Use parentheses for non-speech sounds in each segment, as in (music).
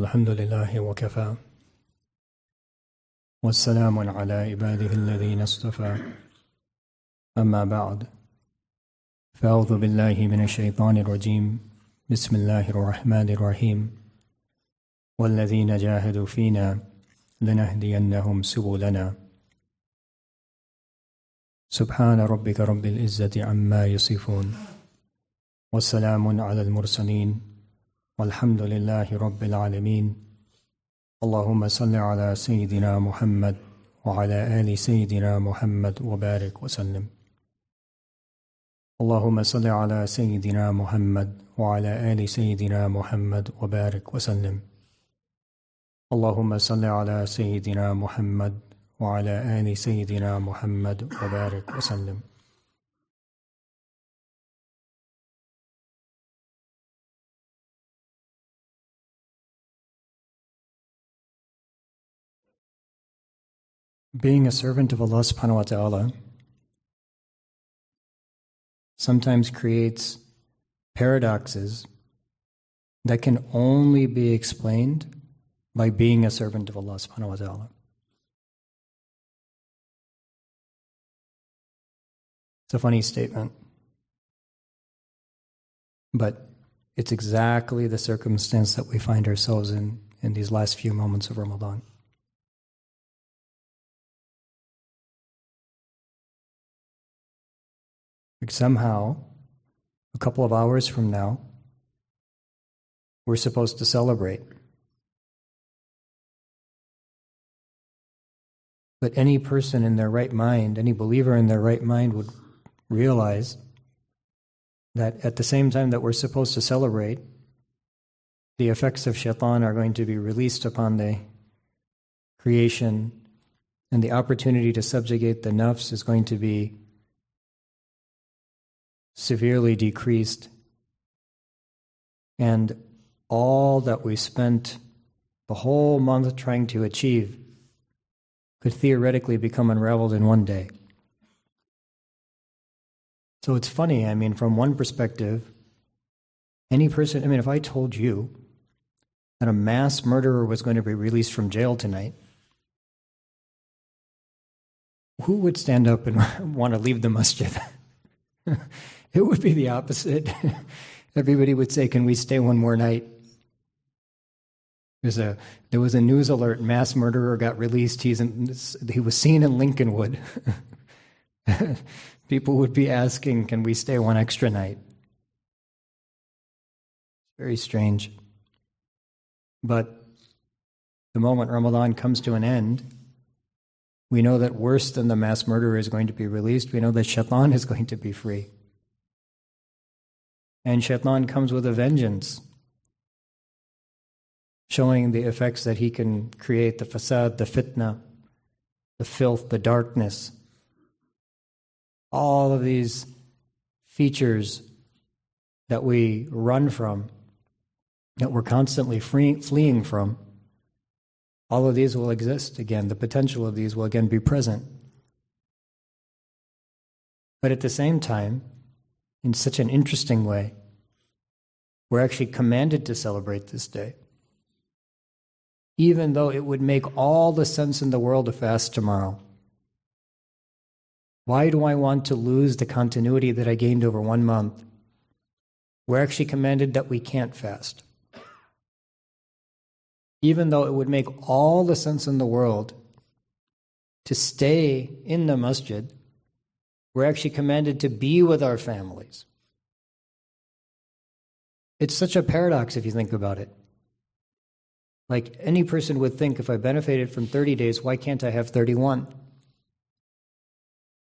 الحمد لله وكفى. والسلام على عباده الذين اصطفى. أما بعد فأعوذ بالله من الشيطان الرجيم. بسم الله الرحمن الرحيم. والذين جاهدوا فينا لنهدينهم سبلنا. سبحان ربك رب العزة عما يصفون. والسلام على المرسلين. والحمد لله رب العالمين. اللهم صل على سيدنا محمد وعلى آل سيدنا محمد وبارك وسلم. اللهم صل على سيدنا محمد وعلى آل سيدنا محمد وبارك وسلم. اللهم صل على سيدنا محمد وعلى آل سيدنا محمد وبارك وسلم. Being a servant of Allah subhanahu wa ta'ala sometimes creates paradoxes that can only be explained by being a servant of Allah subhanahu wa ta'ala. It's a funny statement. But it's exactly the circumstance that we find ourselves in in these last few moments of Ramadan. Somehow, a couple of hours from now, we're supposed to celebrate. But any person in their right mind, any believer in their right mind would realize that at the same time that we're supposed to celebrate, the effects of shaitan are going to be released upon the creation, and the opportunity to subjugate the nafs is going to be severely decreased. And all that we spent the whole month trying to achieve could theoretically become unraveled in one day. So it's funny, I mean, from one perspective, any person, I mean, if I told you that a mass murderer was going to be released from jail tonight, who would stand up and (laughs) want to leave the masjid? (laughs) (laughs) it would be the opposite. (laughs) Everybody would say, Can we stay one more night? A, there was a news alert mass murderer got released. He's in, he was seen in Lincolnwood. (laughs) People would be asking, Can we stay one extra night? Very strange. But the moment Ramadan comes to an end, we know that worse than the mass murderer is going to be released. We know that Shaitan is going to be free. And Shaitan comes with a vengeance showing the effects that he can create the fasad, the fitna, the filth, the darkness. All of these features that we run from, that we're constantly free, fleeing from, all of these will exist again. The potential of these will again be present. But at the same time, in such an interesting way, we're actually commanded to celebrate this day even though it would make all the sense in the world to fast tomorrow. Why do I want to lose the continuity that I gained over one month? We're actually commanded that we can't fast. Even though it would make all the sense in the world to stay in the masjid, we're actually commanded to be with our families. It's such a paradox if you think about it. Like any person would think, if I benefited from 30 days, why can't I have 31?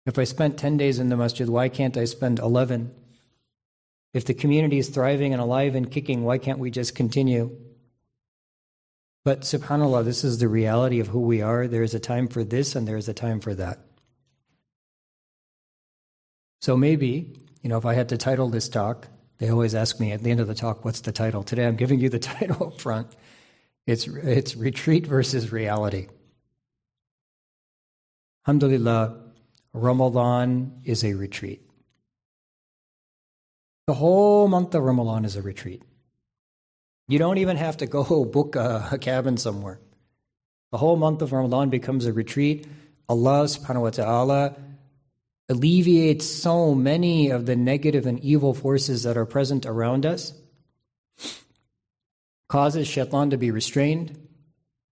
If I spent 10 days in the masjid, why can't I spend 11? If the community is thriving and alive and kicking, why can't we just continue? But subhanAllah, this is the reality of who we are. There is a time for this and there is a time for that. So maybe, you know, if I had to title this talk, they always ask me at the end of the talk, what's the title? Today I'm giving you the (laughs) title up front. It's, it's retreat versus reality. Alhamdulillah, Ramadan is a retreat. The whole month of Ramadan is a retreat. You don't even have to go (laughs) book a, a cabin somewhere. The whole month of Ramadan becomes a retreat. Allah subhanahu wa ta'ala alleviates so many of the negative and evil forces that are present around us, causes shaitan to be restrained,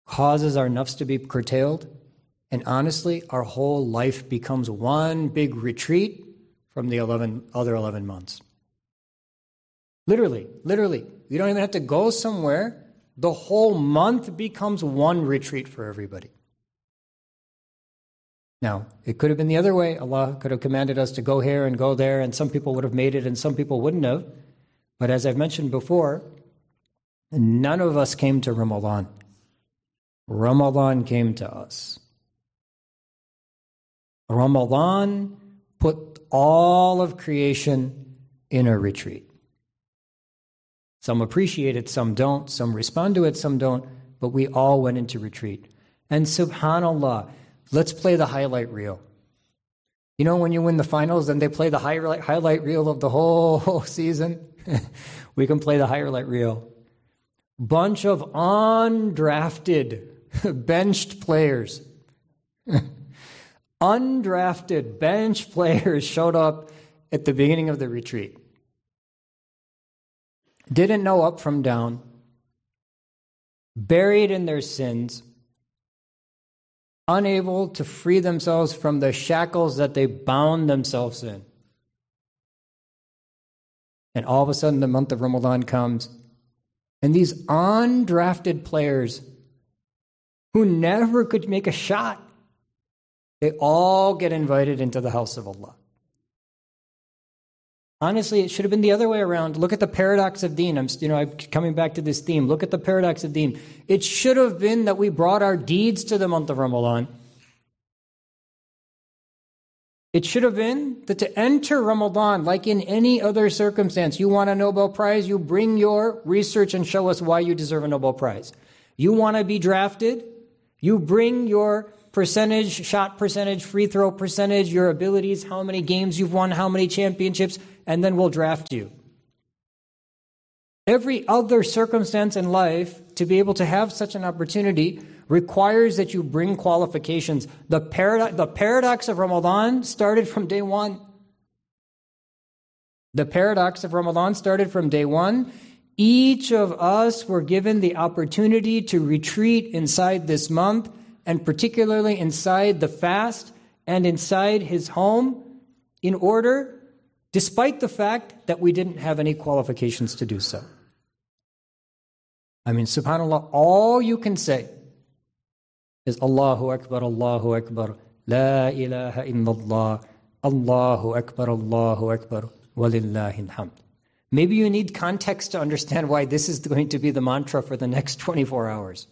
causes our nafs to be curtailed, and honestly, our whole life becomes one big retreat from the 11, other 11 months. Literally, literally. You don't even have to go somewhere. The whole month becomes one retreat for everybody. Now, it could have been the other way. Allah could have commanded us to go here and go there, and some people would have made it and some people wouldn't have. But as I've mentioned before, none of us came to Ramadan. Ramadan came to us. Ramadan put all of creation in a retreat. Some appreciate it, some don't, some respond to it, some don't, but we all went into retreat. And subhanAllah, let's play the highlight reel. You know, when you win the finals, then they play the highlight, highlight reel of the whole (laughs) season? (laughs) we can play the highlight reel. Bunch of undrafted, (laughs) benched players. undrafted bench players showed up at the beginning of the retreat didn't know up from down, buried in their sins, unable to free themselves from the shackles that they bound themselves in. And all of a sudden, the month of Ramadan comes, and these undrafted players who never could make a shot, they all get invited into the house of Allah. Honestly, it should have been the other way around. Look at the paradox of deen. I'm, you know, I'm coming back to this theme. Look at the paradox of deen. It should have been that we brought our deeds to the month of Ramadan. It should have been that to enter Ramadan, like in any other circumstance, you want a Nobel Prize, you bring your research and show us why you deserve a Nobel Prize. You want to be drafted, you bring your percentage, shot percentage, free throw percentage, your abilities, how many games you've won, how many championships and then we'll draft you. Every other circumstance in life, to be able to have such an opportunity, requires that you bring qualifications. The, paradox, the paradox of Ramadan started from day one. The paradox of Ramadan started from day one. Each of us were given the opportunity to retreat inside this month, and particularly inside the fast and inside his home, in order despite the fact that we didn't have any qualifications to do so. I mean, subhanAllah, all you can say is Allahu Akbar, Allahu Akbar, La ilaha illallah, Allahu Akbar, Allahu Akbar, walillahi hamd. Maybe you need context to understand why this is (laughs) going to be the mantra for the next 24 hours.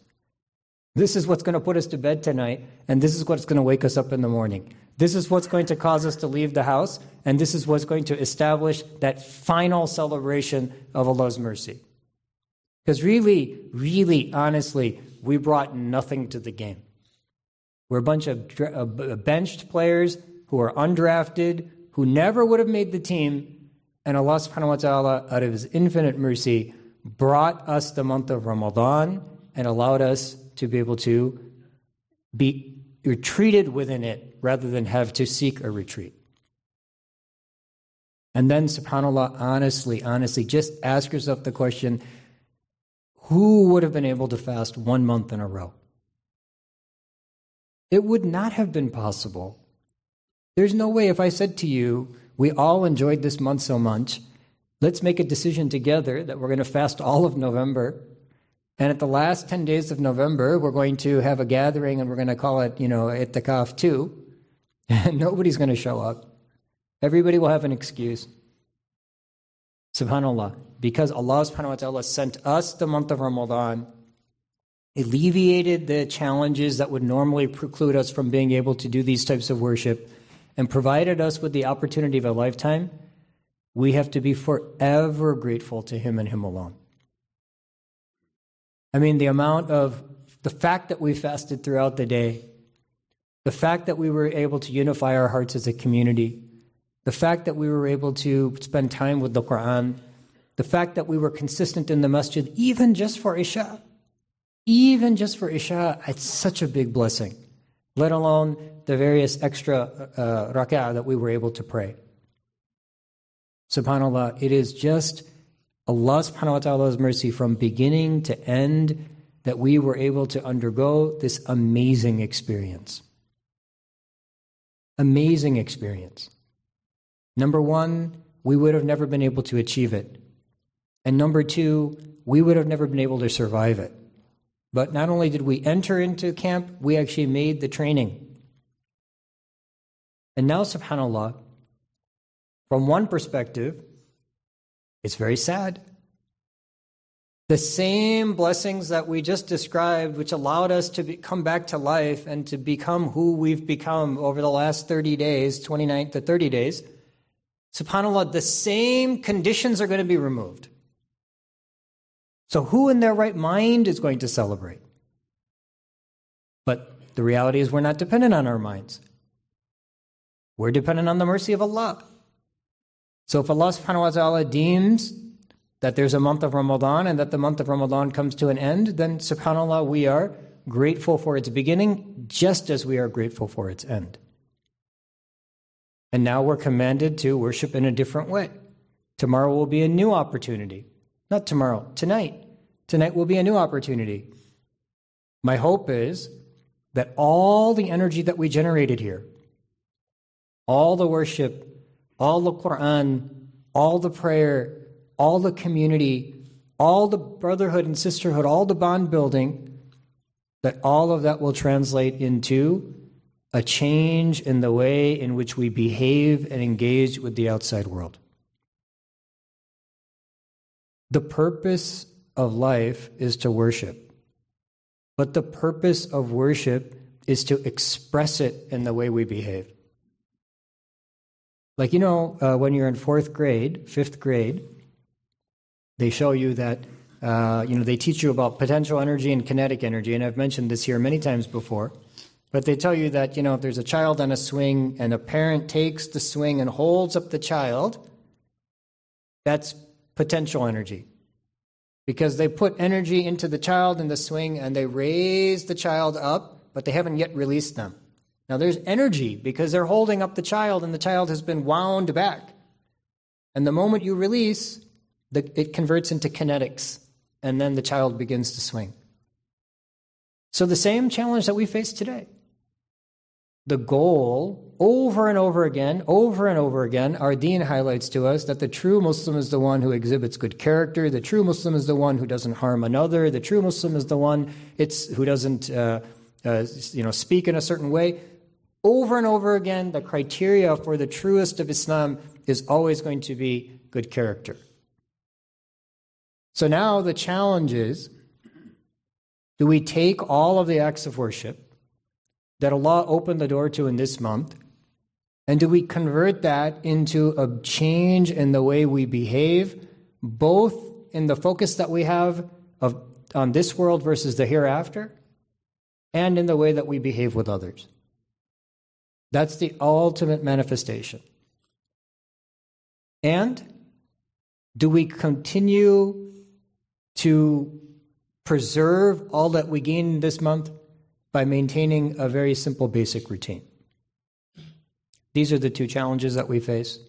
This is what's going to put us to bed tonight, and this is what's going to wake us up in the morning. This is what's going to cause us to leave the house, and this is what's going to establish that final celebration of Allah's mercy. Because really, really, honestly, we brought nothing to the game. We're a bunch of uh, benched players who are undrafted, who never would have made the team, and Allah subhanahu wa ta'ala, out of His infinite mercy, brought us the month of Ramadan and allowed us to be able to be retreated within it rather than have to seek a retreat. And then, subhanAllah, honestly, honestly, just ask yourself the question who would have been able to fast one month in a row? It would not have been possible. There's no way if I said to you, we all enjoyed this month so much, let's make a decision together that we're going to fast all of November and at the last 10 days of November, we're going to have a gathering and we're going to call it, you know, Itikaf 2. And (laughs) nobody's going to show up. Everybody will have an excuse. Subhanallah. Because Allah subhanahu wa ta'ala sent us the month of Ramadan, alleviated the challenges that would normally preclude us from being able to do these types of worship, and provided us with the opportunity of a lifetime, we have to be forever grateful to Him and Him alone. I mean, the amount of the fact that we fasted throughout the day, the fact that we were able to unify our hearts as a community, the fact that we were able to spend time with the Quran, the fact that we were consistent in the masjid, even just for Isha, even just for Isha, it's such a big blessing, let alone the various extra uh, rak'ah that we were able to pray. SubhanAllah, it is just Allah subhanahu wa ta'ala's mercy from beginning to end that we were able to undergo this amazing experience. Amazing experience. Number one, we would have never been able to achieve it. And number two, we would have never been able to survive it. But not only did we enter into camp, we actually made the training. And now, subhanAllah, from one perspective, it's very sad. The same blessings that we just described, which allowed us to be, come back to life and to become who we've become over the last 30 days, 29 to 30 days, subhanAllah, the same conditions are going to be removed. So, who in their right mind is going to celebrate? But the reality is, we're not dependent on our minds. We're dependent on the mercy of Allah. So if Allah subhanahu wa ta'ala deems that there's a month of Ramadan and that the month of Ramadan comes to an end, then subhanAllah, we are grateful for its beginning just as we are grateful for its end. And now we're commanded to worship in a different way. Tomorrow will be a new opportunity. Not tomorrow, tonight. Tonight will be a new opportunity. My hope is that all the energy that we generated here, all the worship, all the Quran, all the prayer, all the community, all the brotherhood and sisterhood, all the bond building, that all of that will translate into a change in the way in which we behave and engage with the outside world. The purpose of life is to worship, but the purpose of worship is to express it in the way we behave. Like, you know, uh, when you're in fourth grade, fifth grade, they show you that, uh, you know, they teach you about potential energy and kinetic energy. And I've mentioned this here many times before. But they tell you that, you know, if there's a child on a swing and a parent takes the swing and holds up the child, that's potential energy. Because they put energy into the child in the swing and they raise the child up, but they haven't yet released them. Now there's energy because they're holding up the child and the child has been wound back. And the moment you release, it converts into kinetics and then the child begins to swing. So the same challenge that we face today. The goal, over and over again, over and over again, our deen highlights to us that the true Muslim is the one who exhibits good character. The true Muslim is the one who doesn't harm another. The true Muslim is the one it's, who doesn't uh, uh, you know, speak in a certain way. Over and over again, the criteria for the truest of Islam is always going to be good character. So now the challenge is do we take all of the acts of worship that Allah opened the door to in this month, and do we convert that into a change in the way we behave, both in the focus that we have of, on this world versus the hereafter, and in the way that we behave with others? That's the ultimate manifestation. And do we continue to preserve all that we gain this month by maintaining a very simple basic routine? These are the two challenges that we face.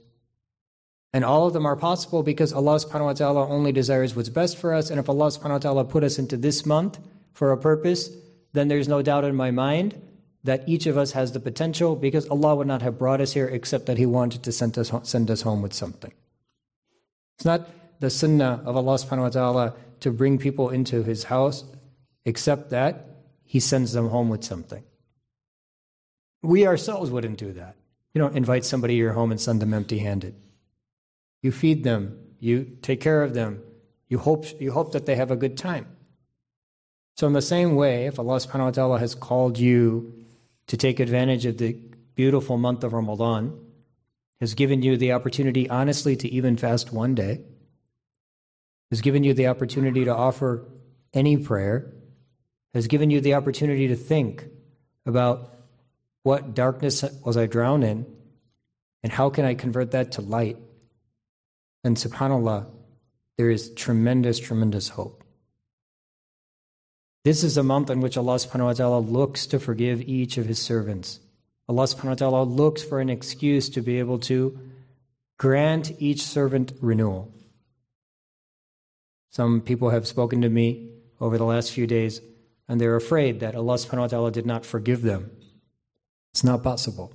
And all of them are possible because Allah subhanahu wa ta'ala only desires what's best for us. And if Allah subhanahu wa ta'ala put us into this month for a purpose, then there's no doubt in my mind that each of us has the potential because Allah would not have brought us here except that He wanted to send us, send us home with something. It's not the sunnah of Allah subhanahu wa ta'ala to bring people into His house except that He sends them home with something. We ourselves wouldn't do that. You don't invite somebody to your home and send them empty handed. You feed them, you take care of them, you hope, you hope that they have a good time. So, in the same way, if Allah subhanahu wa ta'ala has called you to take advantage of the beautiful month of Ramadan, has given you the opportunity, honestly, to even fast one day, has given you the opportunity to offer any prayer, has given you the opportunity to think about what darkness was I drowned in, and how can I convert that to light? And subhanAllah, there is tremendous, tremendous hope. This is a month in which Allah subhanahu wa ta'ala looks to forgive each of His servants. Allah subhanahu wa ta'ala looks for an excuse to be able to grant each servant renewal. Some people have spoken to me over the last few days, and they're afraid that Allah subhanahu wa ta'ala did not forgive them. It's not possible.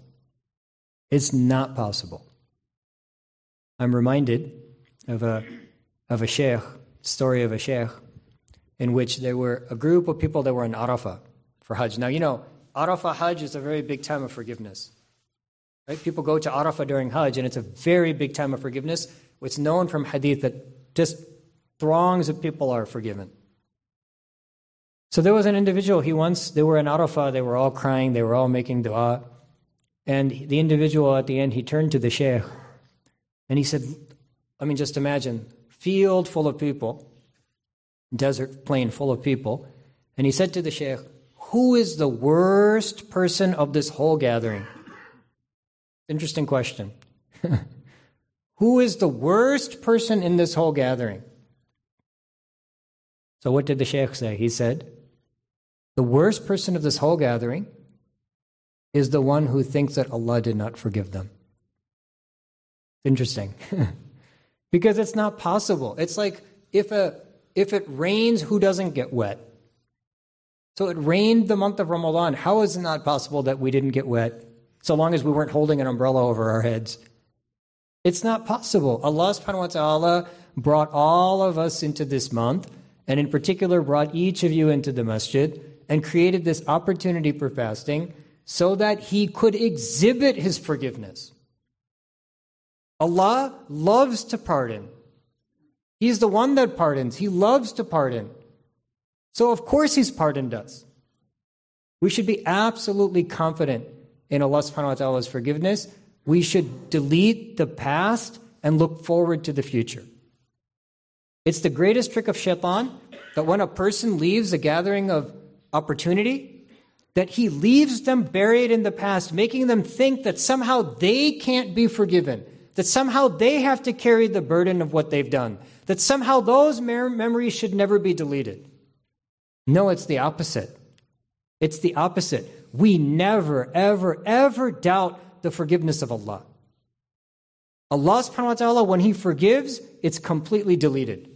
It's not possible. I'm reminded of a, of a sheikh, story of a sheikh, in which there were a group of people that were in Arafah for Hajj. Now, you know, Arafah Hajj is a very big time of forgiveness. Right? People go to Arafah during Hajj, and it's a very big time of forgiveness. It's known from hadith that just throngs of people are forgiven. So there was an individual, he once, they were in Arafah, they were all crying, they were all making dua. And the individual at the end, he turned to the sheikh and he said, I mean, just imagine, field full of people, desert plain full of people. And he said to the sheikh, Who is the worst person of this whole gathering? Interesting question. (laughs) Who is the worst person in this whole gathering? So, what did the sheikh say? He said, The worst person of this whole gathering is the one who thinks that Allah did not forgive them. Interesting. (laughs) because it's not possible. It's like if, a, if it rains, who doesn't get wet? So it rained the month of Ramadan. How is it not possible that we didn't get wet so long as we weren't holding an umbrella over our heads? It's not possible. Allah subhanahu wa ta'ala brought all of us into this month, and in particular brought each of you into the masjid and created this opportunity for fasting so that He could exhibit His forgiveness. Allah loves to pardon. He's the one that pardons. He loves to pardon. So, of course, He's pardoned us. We should be absolutely confident in Allah subhanahu wa ta'ala's forgiveness. We should delete the past and look forward to the future. It's the greatest trick of shaitan that when a person leaves a gathering of opportunity, that he leaves them buried in the past, making them think that somehow they can't be forgiven that somehow they have to carry the burden of what they've done, that somehow those memories should never be deleted. No, it's the opposite. It's the opposite. We never, ever, ever doubt the forgiveness of Allah. Allah subhanahu wa ta'ala, when He forgives, it's completely deleted.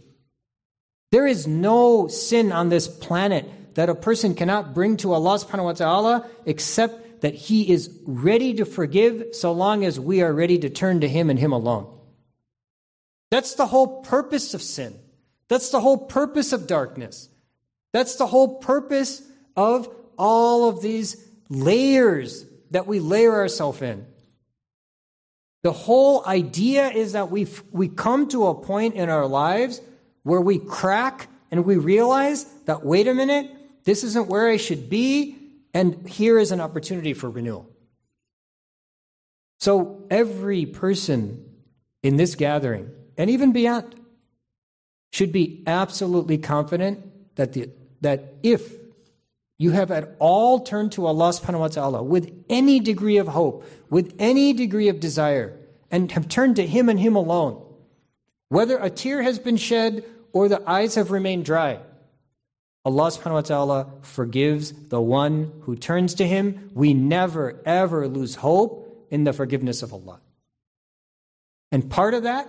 There is no sin on this planet that a person cannot bring to Allah subhanahu wa ta'ala except that He is ready to forgive so long as we are ready to turn to Him and Him alone. That's the whole purpose of sin. That's the whole purpose of darkness. That's the whole purpose of all of these layers that we layer ourselves in. The whole idea is that we we come to a point in our lives where we crack and we realize that wait a minute, this isn't where I should be. And here is an opportunity for renewal. So every person in this gathering, and even beyond, should be absolutely confident that, the, that if you have at all turned to Allah subhanahu wa ta'ala with any degree of hope, with any degree of desire, and have turned to Him and Him alone, whether a tear has been shed or the eyes have remained dry, Allah subhanahu wa ta'ala forgives the one who turns to Him. We never, ever lose hope in the forgiveness of Allah. And part of that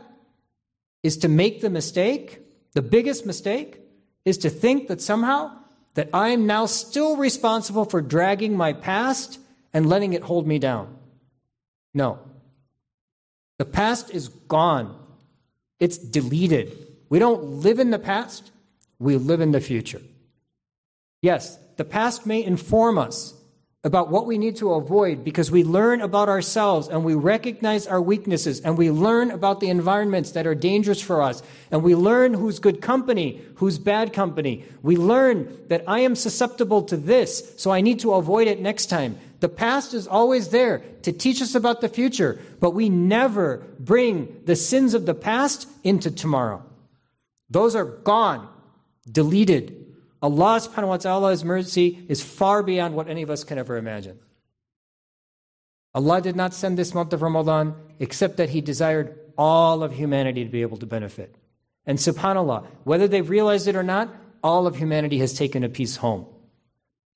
is to make the mistake, the biggest mistake, is to think that somehow that I am now still responsible for dragging my past and letting it hold me down. No. The past is gone. It's deleted. We don't live in the past, we live in the future. Yes, the past may inform us about what we need to avoid because we learn about ourselves and we recognize our weaknesses and we learn about the environments that are dangerous for us and we learn who's good company, who's bad company. We learn that I am susceptible to this, so I need to avoid it next time. The past is always there to teach us about the future, but we never bring the sins of the past into tomorrow. Those are gone, deleted, Allah subhanahu wa ta'ala's mercy is far beyond what any of us can ever imagine. Allah did not send this month of Ramadan except that He desired all of humanity to be able to benefit. And subhanAllah, whether they've realized it or not, all of humanity has taken a piece home.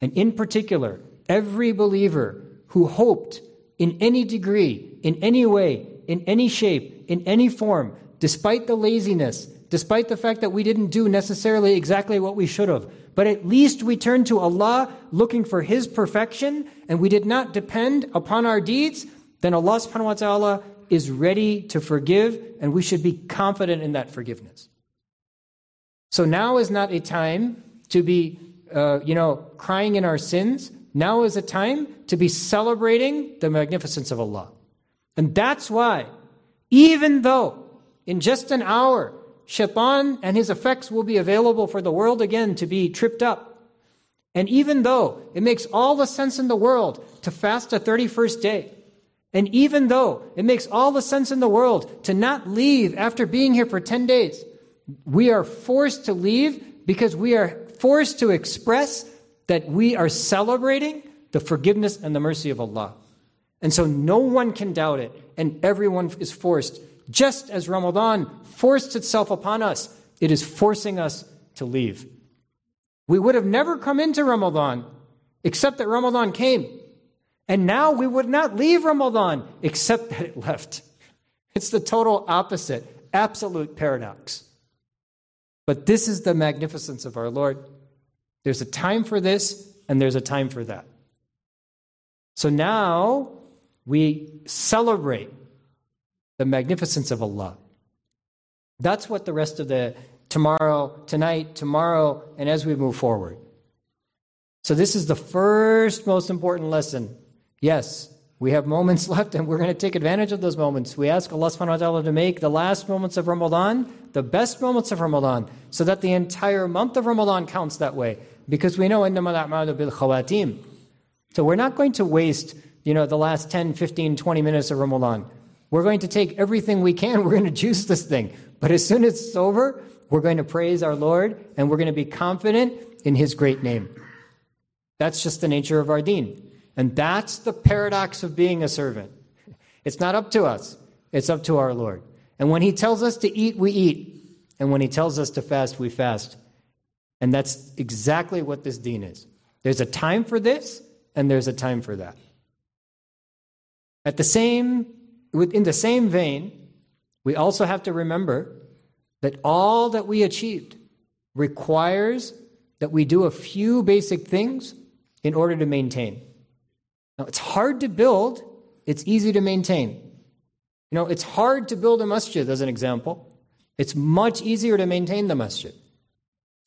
And in particular, every believer who hoped in any degree, in any way, in any shape, in any form, despite the laziness, despite the fact that we didn't do necessarily exactly what we should have, but at least we turned to Allah looking for His perfection and we did not depend upon our deeds, then Allah subhanahu wa ta'ala is ready to forgive and we should be confident in that forgiveness. So now is not a time to be, uh, you know, crying in our sins. Now is a time to be celebrating the magnificence of Allah. And that's why, even though in just an hour, Shaitan and his effects will be available for the world again to be tripped up. And even though it makes all the sense in the world to fast a 31st day, and even though it makes all the sense in the world to not leave after being here for 10 days, we are forced to leave because we are forced to express that we are celebrating the forgiveness and the mercy of Allah. And so no one can doubt it, and everyone is forced just as Ramadan forced itself upon us, it is forcing us to leave. We would have never come into Ramadan except that Ramadan came. And now we would not leave Ramadan except that it left. It's the total opposite, absolute paradox. But this is the magnificence of our Lord. There's a time for this, and there's a time for that. So now we celebrate the magnificence of Allah. That's what the rest of the tomorrow, tonight, tomorrow, and as we move forward. So, this is the first most important lesson. Yes, we have moments (laughs) left and we're going to take advantage of those moments. We ask Allah subhanahu wa ta'ala to make the last moments of Ramadan the best moments of Ramadan so that the entire month of Ramadan counts that way because we know innamal a'malu bil khawatim. So we're not going to waste, you know, the last 10, 15, 20 minutes of Ramadan. We're going to take everything we can. (laughs) We're going to juice this thing. But as soon as it's over, we're going to praise our Lord and we're going to be confident in His great name. That's just the nature of our deen. And that's the paradox of being a servant. It's not up to us, it's up to our Lord. And when He tells us to eat, we eat. And when He tells us to fast, we fast. And that's exactly what this deen is. There's a time for this, and there's a time for that. At the same in the same vein, we also have to remember that all that we achieved requires that we do a few basic things in order to maintain. Now, it's hard to build, it's easy to maintain. You know, it's hard to build a masjid, as an example. It's much easier to maintain the masjid.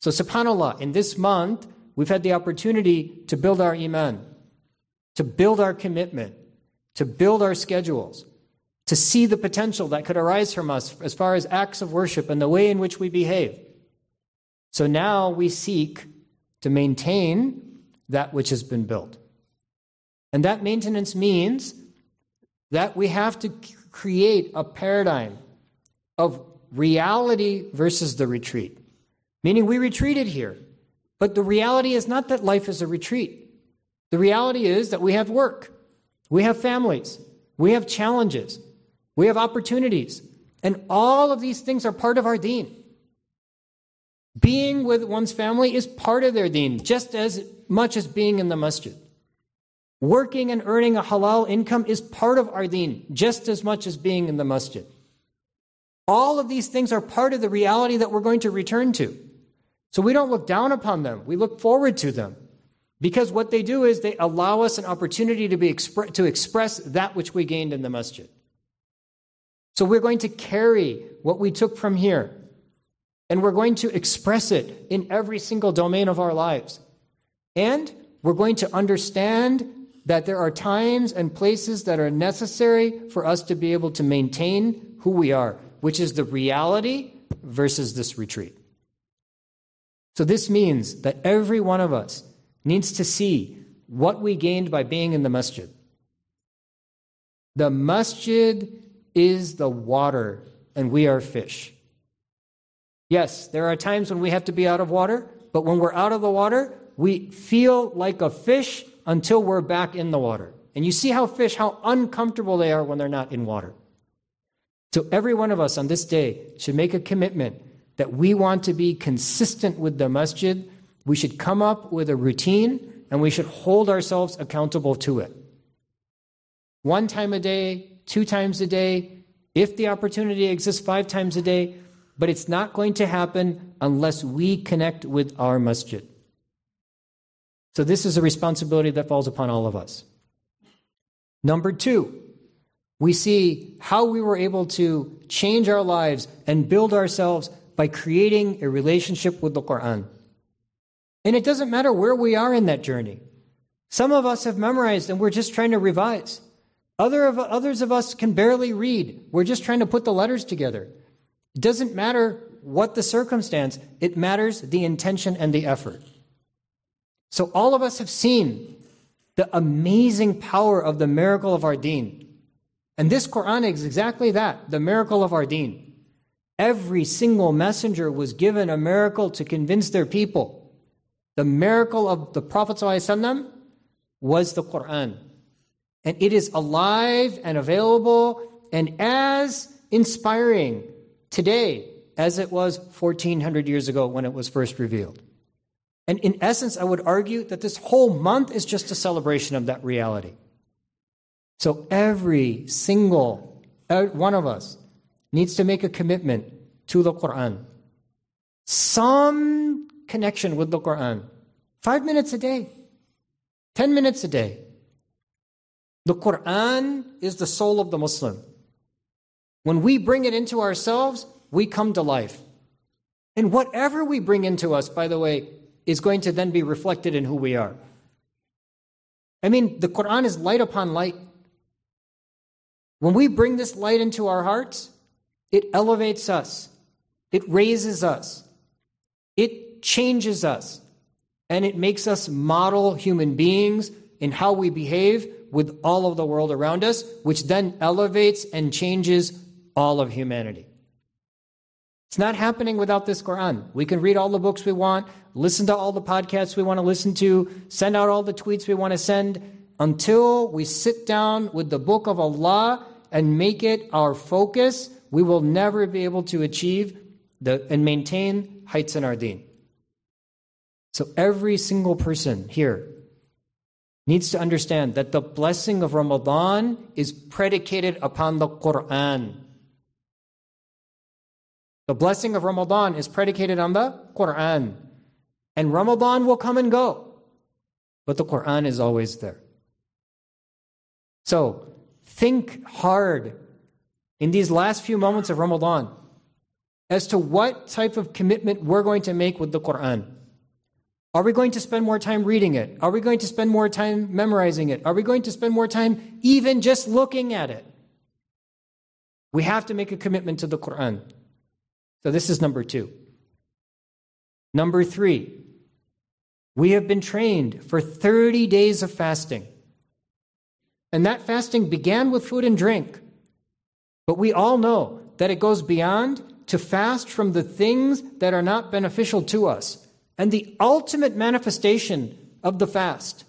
So, subhanAllah, in this month, we've had the opportunity to build our iman, to build our commitment, to build our schedules to see the potential that could arise from us as far as acts of worship and the way in which we behave. So now we seek to maintain that which has been built. And that maintenance means that we have to create a paradigm of reality versus the retreat. Meaning we retreated here, but the reality is not that life is a retreat. The reality is that we have work, we have families, we have challenges, we have opportunities. And all of these things are part of our deen. Being with one's family is part of their deen, just as much as being in the masjid. Working and earning a halal income is part of our deen, just as much as being in the masjid. All of these things are part of the reality that we're going to return to. So we don't look down upon them, we look forward to them. Because what they do is they allow us an opportunity to, be expre- to express that which we gained in the masjid. So we're going to carry what we took from here and we're going to express it in every single domain of our lives. And we're going to understand that there are times and places that are necessary for us to be able to maintain who we are, which is the reality versus this retreat. So this means that every one of us needs to see what we gained by being in the masjid. The masjid is the water, and we are fish. Yes, there are times when we have to be out of water, but when we're out of the water, we feel like a fish until we're back in the water. And you see how fish, how uncomfortable they are when they're not in water. So every one of us on this day should make a commitment that we want to be consistent with the masjid, we should come up with a routine and we should hold ourselves accountable to it. One time a day, two times a day, if the opportunity exists, five times a day, but it's not going to happen unless we connect with our masjid. So, this is a responsibility that falls upon all of us. Number two, we see how we were able to change our lives and build ourselves by creating a relationship with the Quran. And it doesn't matter where we are in that journey. Some of us have memorized and we're just trying to revise. Other of, others of us can barely read. We're just trying to put the letters together. It doesn't matter what the circumstance, it matters the intention and the effort. So all of us have seen the amazing power of the miracle of our deen. And this Quran is exactly that the miracle of our deen. Every single messenger was given a miracle to convince their people. The miracle of the Prophet was the Quran. And it is alive and available and as inspiring today as it was 1400 years ago when it was first revealed. And in essence, I would argue that this whole month is just a celebration of that reality. So every single one of us needs to make a commitment to the Quran. Some connection with the Quran. Five minutes a day, 10 minutes a day. The Quran is the soul of the Muslim. When we bring it into ourselves, we come to life. And whatever we bring into us, by the way, is going to then be reflected in who we are. I mean, the Quran is light upon light. When we bring this light into our hearts, it elevates us, it raises us, it changes us, and it makes us model human beings in how we behave with all of the world around us, which then elevates and changes all of humanity. It's not happening without this Quran. We can read all the books we want, listen to all the podcasts we want to listen to, send out all the tweets we want to send, until we sit down with the book of Allah and make it our focus, we will never be able to achieve the, and maintain heights in our deen. So every single person here needs to understand that the blessing of Ramadan is predicated upon the Quran. The blessing of Ramadan is predicated on the Quran. And Ramadan will come and go, but the Quran is always there. So think hard in these last few moments of Ramadan as to what type of commitment we're going to make with the Quran. Are we going to spend more time reading it? Are we going to spend more time memorizing it? Are we going to spend more time even just looking at it? We have to make a commitment to the Quran. So this is number two. Number three, we have been trained for 30 days of fasting. And that fasting began with food and drink. But we all know that it goes beyond to fast from the things that are not beneficial to us. And the ultimate manifestation of the fast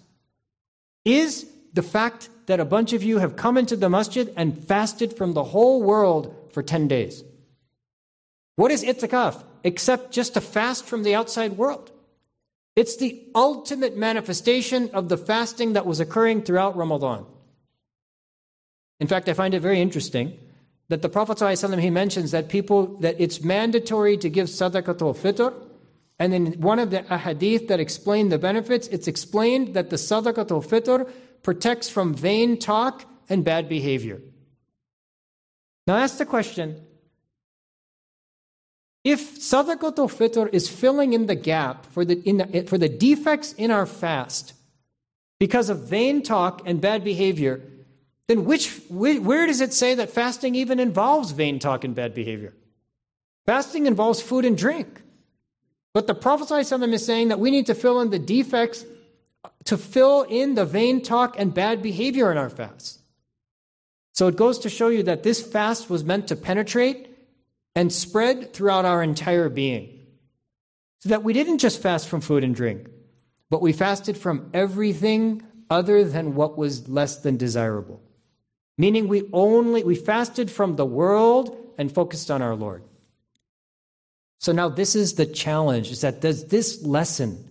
is the fact that a bunch of you have come into the masjid and fasted from the whole world for 10 days. What is itikaf except just to fast from the outside world? It's the ultimate manifestation of the fasting that was occurring throughout Ramadan. In fact, I find it very interesting that the Prophet ﷺ, he mentions that people that it's mandatory to give sadaqatul fitr. And in one of the ahadith that explain the benefits, it's explained that the sadaqatul fitr protects from vain talk and bad behavior. Now ask the question if sadaqatul fitr is filling in the gap for the, the, for the defects in our fast because of vain talk and bad behavior, then which, where does it say that fasting even involves vain talk and bad behavior? Fasting involves food and drink. But the Prophet ﷺ is saying that we need to fill in the defects to fill in the vain talk and bad behavior in our fast. So it goes to show you that this fast was meant to penetrate and spread throughout our entire being. So that we didn't just fast from food and drink, but we fasted from everything other than what was less than desirable. Meaning we only we fasted from the world and focused on our Lord. So now this is the challenge is that does this lesson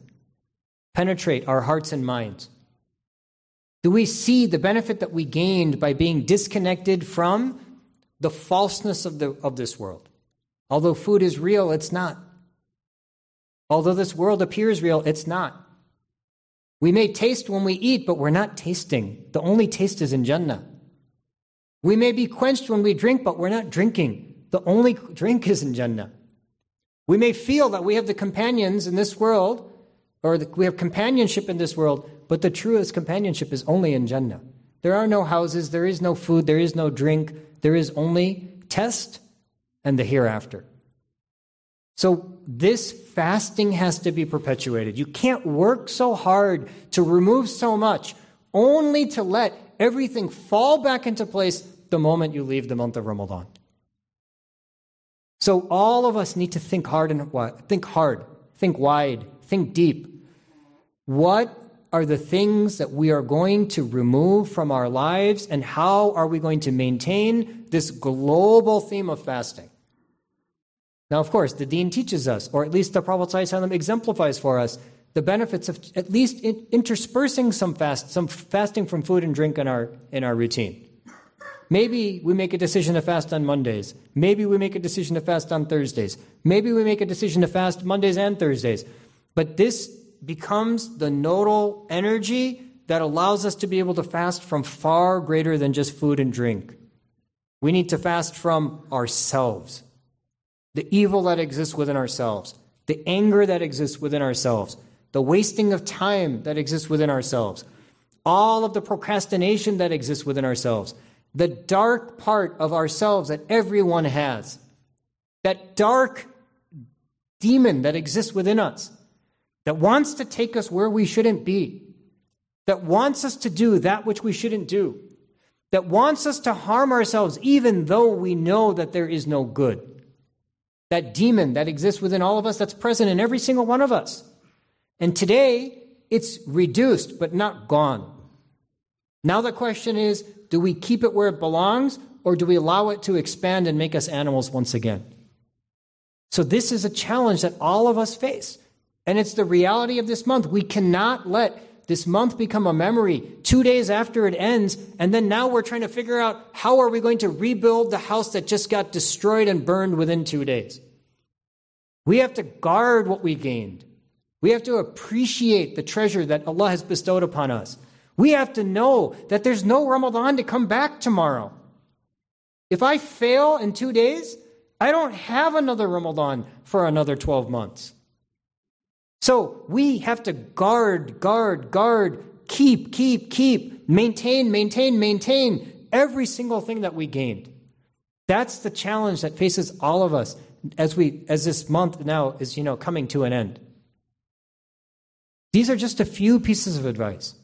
penetrate our hearts and minds? Do we see the benefit that we gained by being disconnected from the falseness of, the, of this world? Although food is real, it's not. Although this world appears real, it's not. We may taste when we eat, but we're not tasting. The only taste is in Jannah. We may be quenched when we drink, but we're not drinking. The only drink is in Jannah. We may feel that we have the companions in this world, or we have companionship in this world, but the truest companionship is only in Jannah. There are no houses, there is no food, there is no drink, there is only test and the hereafter. So, this fasting has to be perpetuated. You can't work so hard to remove so much only to let everything fall back into place the moment you leave the month of Ramadan. So all of us need to think hard and think hard, think wide, think deep. What are the things that we are going to remove from our lives and how are we going to maintain this global theme of fasting? Now, of course, the deen teaches us, or at least the Prophet exemplifies for us, the benefits of at least interspersing some fast, some fasting from food and drink in our in our routine. Maybe we make a decision to fast on Mondays. Maybe we make a decision to fast on Thursdays. Maybe we make a decision to fast Mondays and Thursdays. But this becomes the nodal energy that allows us to be able to fast from far greater than just food and drink. We need to fast from ourselves, the evil that exists within ourselves, the anger that exists within ourselves, the wasting of time that exists within ourselves, all of the procrastination that exists within ourselves the dark part of ourselves that everyone has, that dark demon that exists within us, that wants to take us where we shouldn't be, that wants us to do that which we shouldn't do, that wants us to harm ourselves even though we know that there is no good. That demon that exists within all of us, that's present in every single one of us. And today, it's reduced but not gone. Now the question is do we keep it where it belongs, or do we allow it to expand and make us animals once again? So, this is a challenge that all of us face. And it's the reality of this month. We cannot let this month become a memory two days after it ends, and then now we're trying to figure out how are we going to rebuild the house that just got destroyed and burned within two days. We have to guard what we gained. We have to appreciate the treasure that Allah has bestowed upon us. We have to know that there's no Ramadan to come back tomorrow. If I fail in two days, I don't have another Ramadan for another 12 months. So we have to guard, guard, guard, keep, keep, keep, maintain, maintain, maintain every single thing that we gained. That's the challenge that faces all of us as we as this month now is you know coming to an end. These are just a few pieces of advice.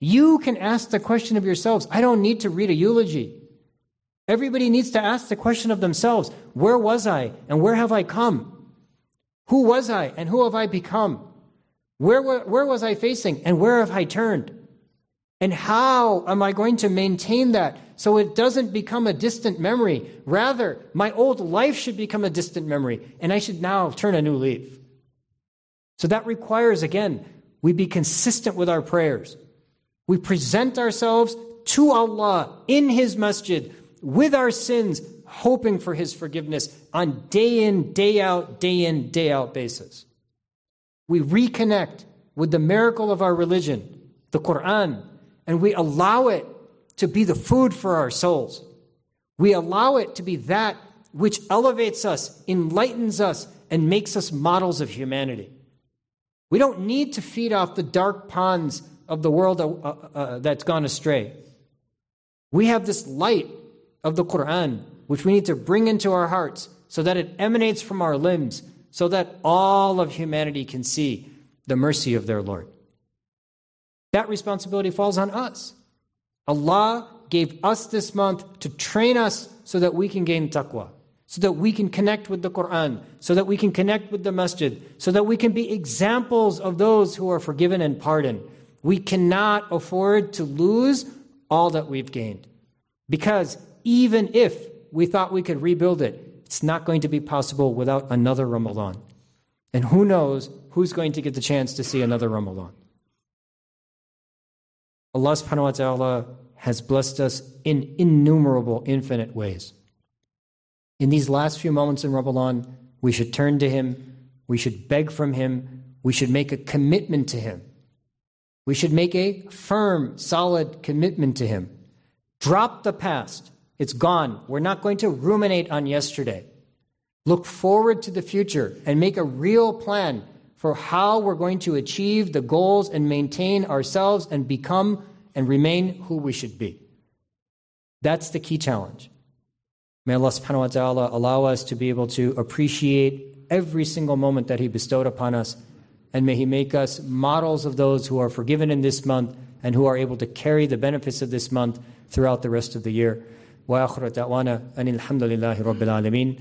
You can ask the question of yourselves. I don't need to read a eulogy. Everybody needs to ask the question of themselves Where was I and where have I come? Who was I and who have I become? Where, where was I facing and where have I turned? And how am I going to maintain that so it doesn't become a distant memory? Rather, my old life should become a distant memory and I should now turn a new leaf. So that requires, again, we be consistent with our prayers. We present ourselves to Allah in His masjid with our sins, hoping for His forgiveness on day in, day out, day in, day out basis. We reconnect with the miracle of our religion, the Quran, and we allow it to be the food for our souls. We allow it to be that which elevates us, enlightens us, and makes us models of humanity. We don't need to feed off the dark ponds of the world uh, uh, uh, that's gone astray. We have this light of the Quran, which we need to bring into our hearts so that it emanates from our limbs, so that all of humanity can see the mercy of their Lord. That responsibility falls on us. Allah gave us this month to train us so that we can gain taqwa, so that we can connect with the Quran, so that we can connect with the masjid, so that we can be examples of those who are forgiven and pardoned we cannot afford to lose all that we've gained. Because even if we thought we could rebuild it, It's not going to be possible without another Ramadan. And who knows who's going to get the chance to see another Ramadan. Allah subhanahu wa ta'ala has blessed us in innumerable, infinite ways. In these last few moments in Ramadan, we should turn to Him, we should beg from Him, we should make a commitment to Him. We should make a firm, solid commitment to Him. Drop the past. It's gone. We're not going to ruminate on yesterday. Look forward to the future and make a real plan for how we're going to achieve the goals and maintain ourselves and become and remain who we should be. That's the key challenge. May Allah subhanahu wa ta'ala allow us to be able to appreciate every single moment that He bestowed upon us, and may He make us models of those who are forgiven in this month and who are able to carry the benefits of this month throughout the rest of the year. وآخر دعوانا أن الحمد لله رب العالمين